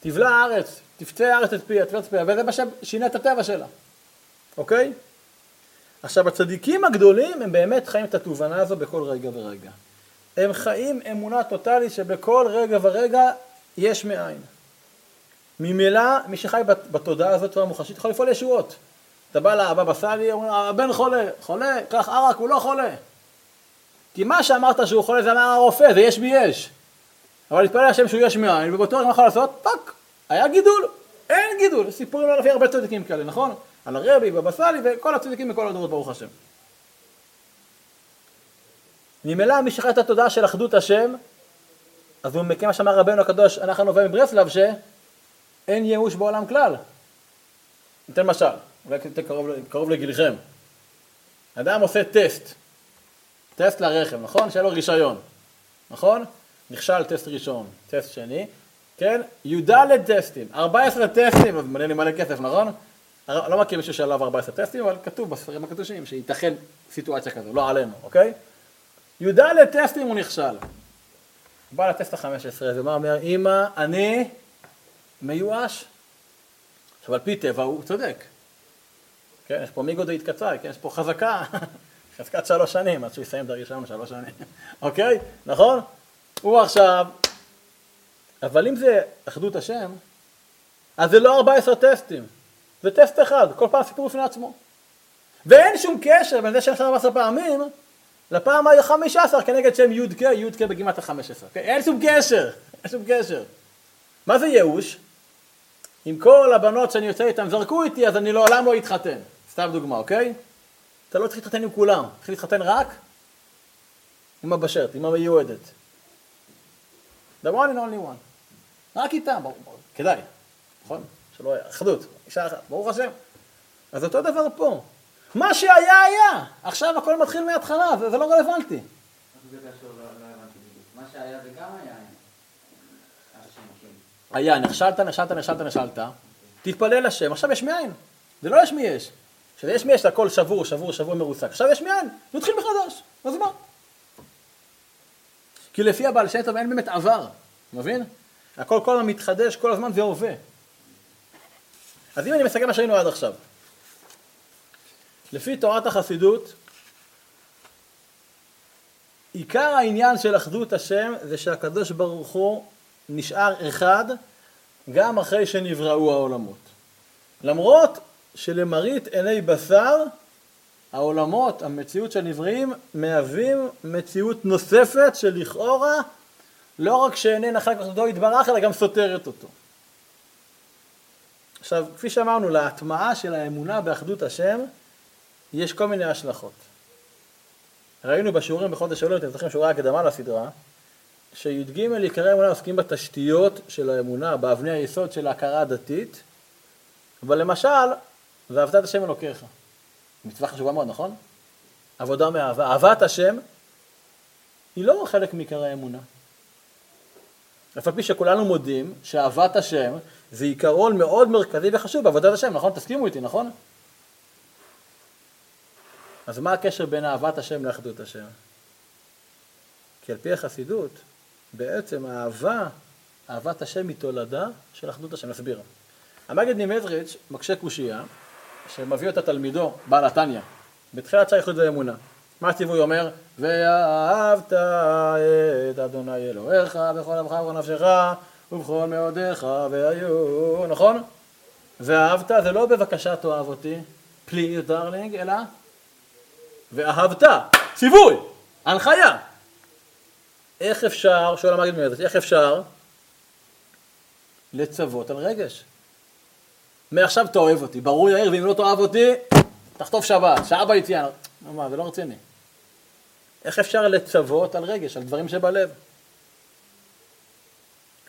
תבלע הארץ, תפצה הארץ את פיה, תפצה את פיה, וזה מה ששינה את הטבע שלה, אוקיי? עכשיו הצדיקים הגדולים הם באמת חיים את התובנה הזו בכל רגע ורגע. הם חיים אמונה טוטאלית שבכל רגע ורגע יש מאין. ממילא מי שחי בתודעה הזאת בצורה מוחשית יכול לפעול ישועות. אתה בא לבבא סאלי, אומר הבן חולה, חולה, קח ערק, הוא לא חולה. כי מה שאמרת שהוא חולה זה אמר הרופא, זה יש בי יש. אבל להתפלל להשם שהוא יש מאין, ובאותו רגע מה יכול לעשות? פאק, היה גידול, אין גידול. סיפורים לא לפי הרבה צדיקים כאלה, נכון? על הרבי, בבא סאלי וכל הצדיקים בכל הדורות, ברוך השם. ממילא מי שחי את התודעה של אחדות השם, אז הוא מכיר מה שאמר רבנו הקדוש, אנחנו נובע מברסלב, שאין ייאוש בעולם כלל. ניתן משל, אולי קרוב, קרוב לגילכם. אדם עושה טסט, טסט לרכב, נכון? שיהיה לו רישיון, נכון? נכשל טסט ראשון, טסט שני, כן? י"ד טסטים, 14 טסטים, אז מלא לי מלא כסף, נכון? לא מכיר מישהו שעליו 14 טסטים, אבל כתוב בספרים הקדושים שייתכן סיטואציה כזו, לא עלינו, אוקיי? י"ד טסטים הוא נכשל. בא לטסט ה-15, זה מה אומר, אמא, אני מיואש. עכשיו על פי טבע הוא צודק. כן, יש פה מיגו דאית קצר, כן, יש פה חזקה, <laughs> חזקת שלוש שנים, עד שהוא יסיים את הראשון שלוש שנים, <laughs> אוקיי? נכון? הוא עכשיו, אבל אם זה אחדות השם, אז זה לא 14 טסטים, זה טסט אחד, כל פעם סיפור בפני עצמו. ואין שום קשר בין זה עושה 14 פעמים לפעם ה-15 כנגד שם י"ק, י"ק בגימת ה-15. Okay? אין שום קשר, אין שום קשר. מה זה ייאוש? אם כל הבנות שאני יוצא איתן זרקו איתי, אז אני לעולם לא אתחתן. סתם דוגמה, אוקיי? אתה לא צריך להתחתן עם כולם, צריך להתחתן רק עם הבשרת, עם המיועדת. The one and only one. רק איתם, ברור, ברור. כדאי, נכון? שלא יהיה, אחדות, אישה אחת, ברוך השם. אז אותו דבר פה. מה שהיה היה, עכשיו הכל מתחיל מההתחלה, זה, לא רלוונטי. לא, היה. היה, נכשלת, נכשלת, נכשלת, נכשלת, תתפלל לשם, עכשיו יש מאין. זה לא יש מי יש. כשיש מי יש, הכל שבור, שבור, שבור, מרוסק. עכשיו יש מאין, זה התחיל מחדש, אז מה? כי לפי הבעל שם טוב אין באמת עבר, מבין? הכל כל הזמן מתחדש, כל הזמן זה הווה. אז אם אני מסכם מה שראינו עד עכשיו, לפי תורת החסידות, עיקר העניין של אחדות השם זה שהקדוש ברוך הוא נשאר אחד גם אחרי שנבראו העולמות. למרות שלמראית עיני בשר העולמות, המציאות של נבראים, מהווים מציאות נוספת שלכאורה לא רק שאיננה חלק מאחדותו יתברך, אלא גם סותרת אותו. עכשיו, כפי שאמרנו, להטמעה של האמונה באחדות השם יש כל מיני השלכות. ראינו בשיעורים בחודש אלול, אתם זוכרים שיעורי הקדמה לסדרה, שי"ג עיקרי האמונה עוסקים בתשתיות של האמונה, באבני היסוד של ההכרה הדתית, אבל למשל, ואהבת את השם אלוקיך. מצווה חשובה מאוד, נכון? עבודה מאהבה. אהבת השם היא לא חלק מעיקרי האמונה. אף על פי שכולנו מודים שאהבת השם זה עיקרון מאוד מרכזי וחשוב בעבודת השם, נכון? תסכימו איתי, נכון? אז מה הקשר בין אהבת השם לאחדות השם? כי על פי החסידות, בעצם האהבה, אהבת השם היא תולדה של אחדות השם. נסביר. המגד נימזריץ' מקשה קושייה, שמביא אותה תלמידו, בעל התניא, בתחילת שייכות ואמונה. מה הציווי אומר? ואהבת את אדוני אלוהיך בכל לבך ובכל נפשך ובכל מאודיך והיו, נכון? ואהבת זה לא בבקשה תאהב אותי, please darling, אלא ואהבת, ציווי, הנחיה. איך אפשר, שואל המגיד מזה, איך אפשר לצוות על רגש? מעכשיו תאהב אותי, ברור יאיר, ואם לא תאהב אותי, תחטוף שבת, שעה ביציאה. מה, זה לא רציני. איך אפשר לצוות על רגש, על דברים שבלב?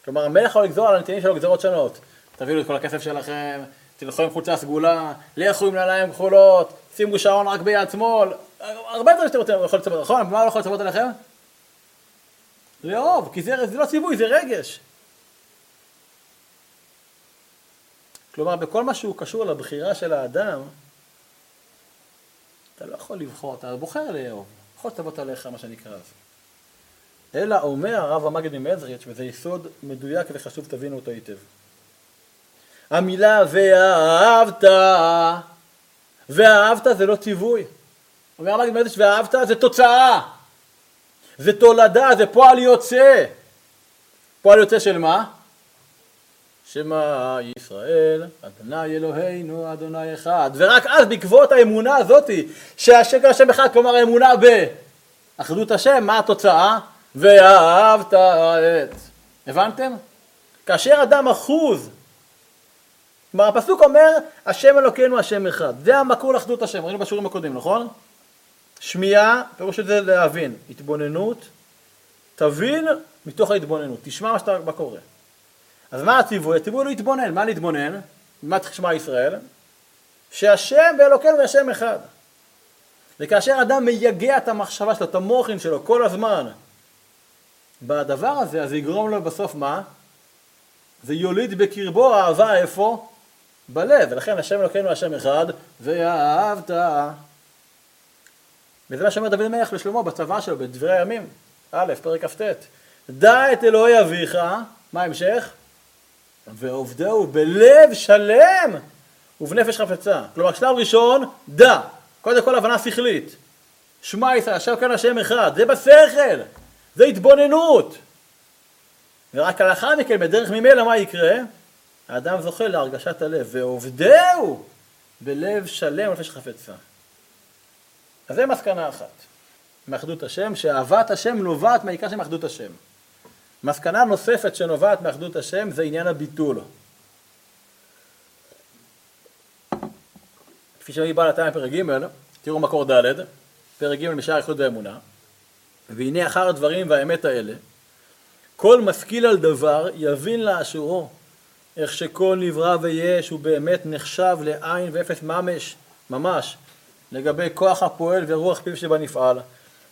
כלומר, המלך יכול לגזור על הנתינים שלו גזרות שונות. תביאו את כל הכסף שלכם, תלכו עם חולצה סגולה, לכו עם נעליים כחולות, שימו שעון רק ביד שמאל, הרבה דברים שאתם רוצים, יכול לצוות, נכון? מה לא יכול לצוות עליכם? לאהוב, כי זה, זה לא ציווי, זה רגש. כלומר, בכל מה שהוא קשור לבחירה של האדם, אתה לא יכול לבחור, אתה בוחר לאהוב, יכול לצוות עליך, מה שנקרא אז. אלא אומר הרב המגד ממזריץ', וזה יסוד מדויק וחשוב, תבינו אותו היטב. המילה ואהבת, ואהבת זה לא ציווי. אומר המגד ממזריץ', ואהבת זה תוצאה, זה תולדה, זה פועל יוצא. פועל יוצא של מה? שמע ישראל, אדוני אלוהינו, אדוני אחד. ורק אז בעקבות האמונה הזאתי, שהשם השם אחד, כלומר האמונה באחדות השם, מה התוצאה? ואהבת את. הבנתם? כאשר אדם אחוז, כלומר הפסוק אומר, השם אלוקינו השם אחד. זה המקור לאחדות השם, ראינו בשיעורים הקודמים, נכון? שמיעה, פירוש של זה להבין, התבוננות, תבין מתוך ההתבוננות, תשמע מה שאתה קורא. אז מה הציווי? הציווי הוא להתבונן. מה להתבונן? מה לשמוע ישראל? שהשם ואלוקינו והשם אחד. וכאשר אדם מייגע את המחשבה שלו, את המוחין שלו, כל הזמן, בדבר הזה, אז יגרום לו בסוף מה? זה יוליד בקרבו אהבה איפה? בלב. ולכן השם אלוקינו השם אחד, ואהבת. וזה מה שאומר דוד המלך לשלמה בצבא שלו, בדברי הימים, א', פרק כ"ט. דע את אלוהי אביך, מה ההמשך? ועובדהו בלב שלם ובנפש חפצה. כלומר, שלב ראשון, דע. קודם כל הבנה שכלית. שמע ישראל, עכשיו כאן השם אחד. זה בשכל, זה התבוננות. ורק לאחר מכן, בדרך ממילא, מה יקרה? האדם זוכה להרגשת הלב. ועובדהו בלב שלם ובנפש חפצה. אז זה מסקנה אחת מאחדות השם, שאהבת השם נובעת מהעיקר של אחדות השם. מסקנה נוספת שנובעת מאחדות השם זה עניין הביטול. כפי שאני בא לתניא פרק ג', תראו מקור ד', פרק ג' משער איחוד ואמונה, והנה אחר הדברים והאמת האלה, כל משכיל על דבר יבין לאשורו, איך שכל נברא ויש הוא באמת נחשב לעין ואפס ממש, ממש, לגבי כוח הפועל ורוח פיו שבנפעל.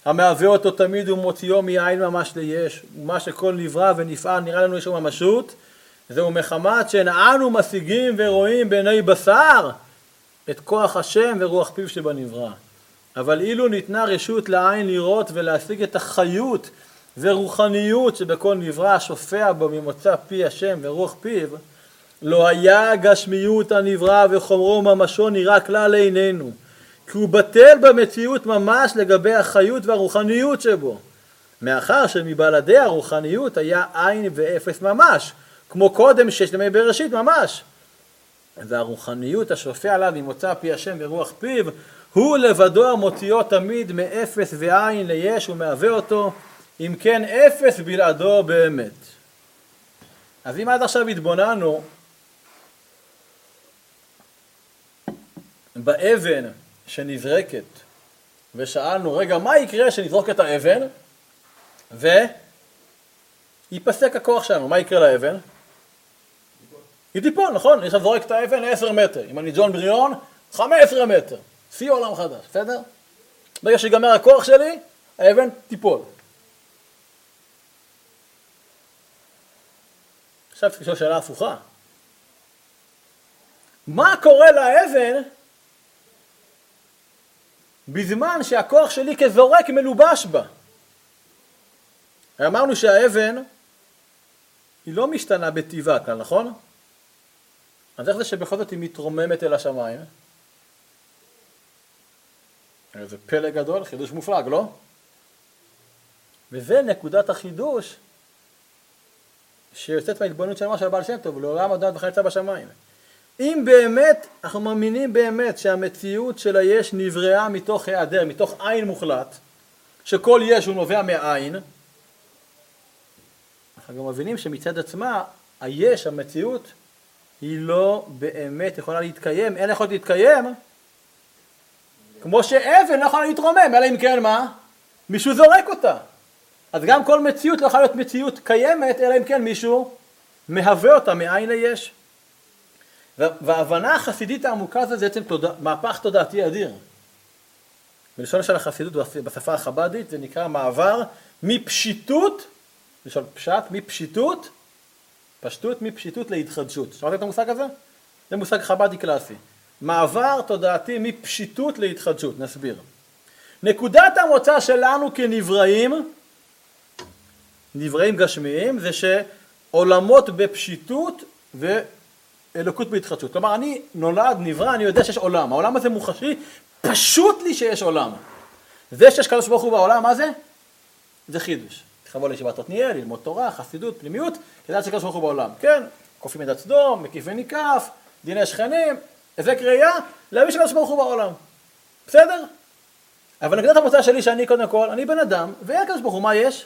המהווה אותו תמיד ומוציאו מעין ממש ליש, ומה שכל נברא ונפעל נראה לנו יש לו ממשות, זהו מחמת שאין אנו משיגים ורואים בעיני בשר את כוח השם ורוח פיו שבנברא. אבל אילו ניתנה רשות לעין לראות ולהשיג את החיות ורוחניות שבכל נברא שופע בו ממוצא פי השם ורוח פיו, לא היה גשמיות הנברא וחומרו ממשו נראה כלל לעינינו, כי הוא בטל במציאות ממש לגבי החיות והרוחניות שבו, מאחר שמבלעדי הרוחניות היה עין ואפס ממש, כמו קודם ששת ימי בראשית ממש. והרוחניות השופע עליו ממוצא פי השם ורוח פיו, הוא לבדו המוציאו תמיד מאפס ועין ליש ומהווה אותו, אם כן אפס בלעדו באמת. אז אם עד עכשיו התבוננו באבן שנזרקת ושאלנו, רגע, מה יקרה כשנזרוק את האבן וייפסק הכוח שלנו, מה יקרה לאבן? היא תיפול, נכון? אני עכשיו זורק את האבן 10 מטר, אם אני ג'ון בריון, 15 מטר, שיא עולם חדש, בסדר? ברגע שיגמר הכוח שלי, האבן תיפול. עכשיו צריך לשאול שאלה הפוכה. מה קורה לאבן בזמן שהכוח שלי כזורק מלובש בה? אמרנו שהאבן היא לא משתנה בטבעה כאן, נכון? אז איך זה שבכל זאת היא מתרוממת אל השמיים? איזה פלא גדול, חידוש מופלג, לא? וזה נקודת החידוש שיוצאת מההתבוננות של של הבעל שם טוב, לעולם אדם וכן יצא בשמיים. אם באמת, אנחנו מאמינים באמת שהמציאות של היש נבראה מתוך היעדר, מתוך עין מוחלט, שכל יש הוא נובע מעין, אנחנו גם מבינים שמצד עצמה, היש, המציאות, היא לא באמת יכולה להתקיים, אין יכולת להתקיים, כמו שאבן לא יכולה להתרומם, אלא אם כן מה? מישהו זורק אותה. אז גם כל מציאות לא יכולה להיות מציאות קיימת, אלא אם כן מישהו מהווה אותה מאין ליש. וההבנה החסידית העמוקה הזו זה בעצם תודע, מהפך תודעתי אדיר. בלשון של החסידות בשפה החבדית זה נקרא מעבר מפשיטות, לשון פשט, מפשיטות, פשטות מפשיטות להתחדשות. שמעתם את המושג הזה? זה מושג חבדי קלאסי. מעבר תודעתי מפשיטות להתחדשות, נסביר. נקודת המוצא שלנו כנבראים נבראים גשמיים זה שעולמות בפשיטות ואלוקות בהתחדשות. כלומר, אני נולד, נברא, אני יודע שיש עולם. העולם הזה מוחשי, פשוט לי שיש עולם. זה שיש קדוש ברוך הוא בעולם, מה זה? זה חידוש. תבוא לישיבת עתניאל, ללמוד תורה, חסידות, פנימיות, כדאי שקדוש ברוך הוא בעולם. כן, קופים את סדום, מקיף וניקף, דיני שכנים, היבק ראייה, להבין שקדוש ברוך הוא בעולם. בסדר? אבל נקודת המוצא שלי שאני קודם כל, אני בן אדם, ואין קדוש ברוך הוא, מה יש?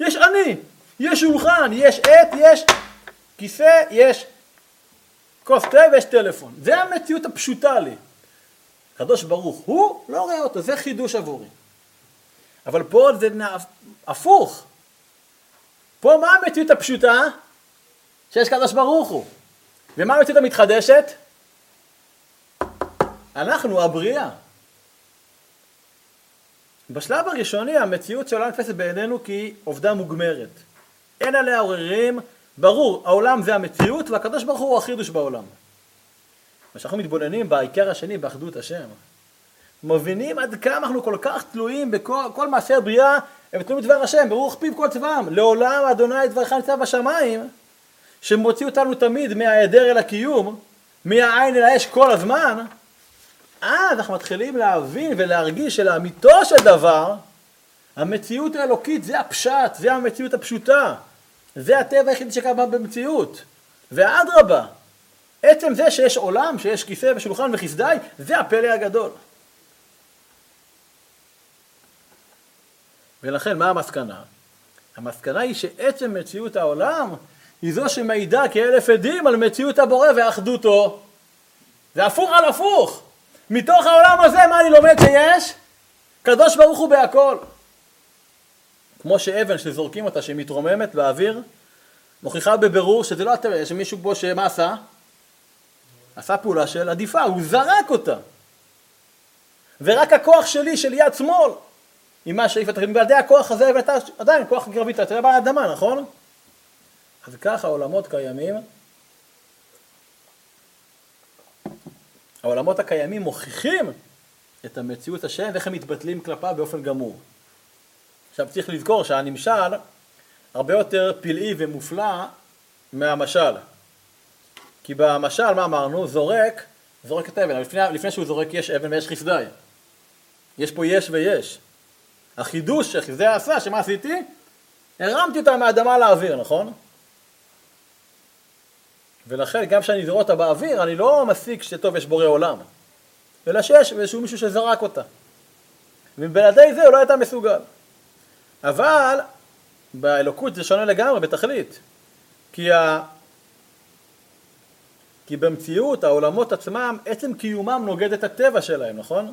יש אני, יש שולחן, יש עט, יש כיסא, יש כוס תה ויש טלפון. זה המציאות הפשוטה לי. הקדוש ברוך הוא לא רואה אותו, זה חידוש עבורי. אבל פה זה הפוך. פה מה המציאות הפשוטה? שיש קדוש ברוך הוא. ומה המציאות המתחדשת? אנחנו הבריאה. בשלב הראשוני המציאות של העולם נתפסת בעינינו כעובדה מוגמרת. אין עליה עוררים, ברור, העולם זה המציאות והקדוש ברוך הוא החידוש בעולם. כשאנחנו מתבוננים בעיקר השני, באחדות השם, מבינים עד כמה אנחנו כל כך תלויים בכל מעשי הבריאה, הם תלויים בדבר השם, ברוך פיו כל צבאם, לעולם אדוני דברך ניצב בשמיים, שמוציא אותנו תמיד מההיעדר אל הקיום, מהעין אל האש כל הזמן, אז אנחנו מתחילים להבין ולהרגיש שלאמיתו של דבר, המציאות האלוקית זה הפשט, זה המציאות הפשוטה, זה הטבע היחידי שקיים במציאות. ואדרבה, עצם זה שיש עולם, שיש כיסא ושולחן וחסדי, זה הפלא הגדול. ולכן מה המסקנה? המסקנה היא שעצם מציאות העולם היא זו שמעידה כאלף עדים על מציאות הבורא ואחדותו. זה הפוך על הפוך. מתוך העולם הזה מה אני לומד שיש? קדוש ברוך הוא בהכל. כמו שאבן שזורקים אותה שמתרוממת באוויר, מוכיחה בבירור שזה לא הטבע, יש מישהו פה שמה עשה? עשה פעולה של עדיפה, הוא זרק אותה. ורק הכוח שלי, של יד שמאל, עם מה שהעיף את בלעדי הכוח הזה, ואתה עדיין כוח גרביטציה באדמה, נכון? אז ככה העולמות קיימים העולמות הקיימים מוכיחים את המציאות השם ואיך הם מתבטלים כלפיו באופן גמור. עכשיו צריך לזכור שהנמשל הרבה יותר פלאי ומופלא מהמשל. כי במשל, מה אמרנו? זורק, זורק את האבן, לפני, לפני שהוא זורק יש אבן ויש חסדי. יש פה יש ויש. החידוש שחסדי עשה, שמה עשיתי? הרמתי אותה מהאדמה לאוויר, נכון? ולכן גם כשאני זורק אותה באוויר, אני לא מסיק שטוב יש בורא עולם, אלא שיש איזשהו מישהו שזרק אותה. ובלעדי זה הוא לא הייתה מסוגל. אבל באלוקות זה שונה לגמרי, בתכלית. כי, ה... כי במציאות העולמות עצמם, עצם קיומם נוגד את הטבע שלהם, נכון?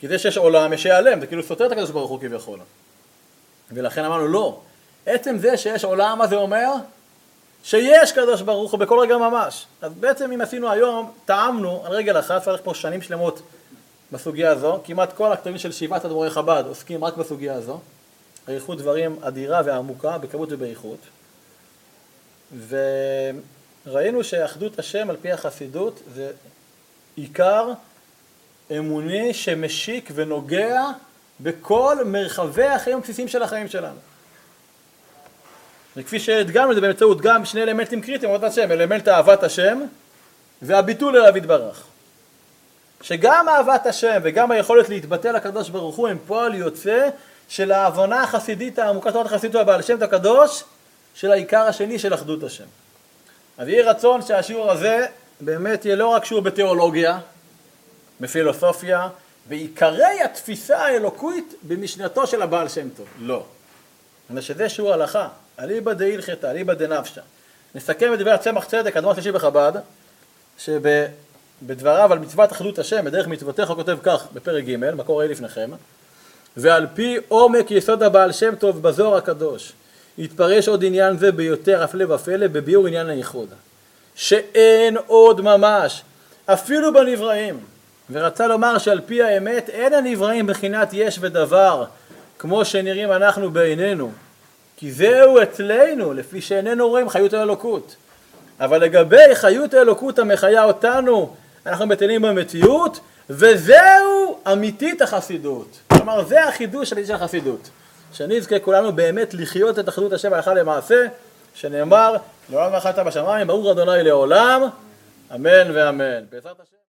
כי זה שיש עולם יש שיעלם, זה כאילו סותר את הקדוש ברוך הוא כביכול. ולכן אמרנו לא, עצם זה שיש עולם, מה זה אומר? שיש קדוש ברוך הוא בכל רגע ממש. אז בעצם אם עשינו היום, טעמנו על רגל אחת, צריך פה שנים שלמות בסוגיה הזו, כמעט כל הכתבים של שבעת אדמו"רי חב"ד עוסקים רק בסוגיה הזו, אריכות דברים אדירה ועמוקה, בכמות ובאיכות. וראינו שאחדות השם על פי החסידות זה עיקר אמוני שמשיק ונוגע בכל מרחבי החיים הבסיסיים של החיים שלנו. וכפי שהדגמנו את זה באמצעות גם שני אלמנטים קריטיים עבודת השם, אלמנט אהבת השם והביטול אליו יתברך. שגם אהבת השם וגם היכולת להתבטא לקדוש ברוך הוא הם פועל יוצא של ההבנה החסידית העמוקה של החסידות הבעל שם הקדוש של העיקר השני של אחדות השם. אז יהי רצון שהשיעור הזה באמת יהיה לא רק שיעור בתיאולוגיה, בפילוסופיה, בעיקרי התפיסה האלוקית במשנתו של הבעל שם טוב, לא. אלא שזה שיעור הלכה, אליבא דהילכתא, אליבא דנפשא. נסכם את דברי הצמח צדק, אדמו"ר שלישי בחב"ד, שבדבריו על מצוות אחדות השם, בדרך מצוותיך הוא כותב כך בפרק ג', מקור ה' לפניכם, ועל פי עומק יסוד הבעל שם טוב בזוהר הקדוש, יתפרש עוד עניין זה ביותר הפלא ופלא בביאור עניין הייחוד, שאין עוד ממש, אפילו בנבראים, ורצה לומר שעל פי האמת אין הנבראים בחינת יש ודבר, כמו שנראים אנחנו בעינינו, כי זהו אצלנו, לפי שאיננו רואים חיות האלוקות. אבל לגבי חיות האלוקות המחיה אותנו, אנחנו מטילים במציאות, וזהו אמיתית החסידות. כלומר, זה החידוש האמיתי של החסידות. שנזכה כולנו באמת לחיות את אחדות השם הלכה למעשה, שנאמר, לעולם ואחת בשמיים, ברור אדוני לעולם, אמן ואמן. בעזרת השם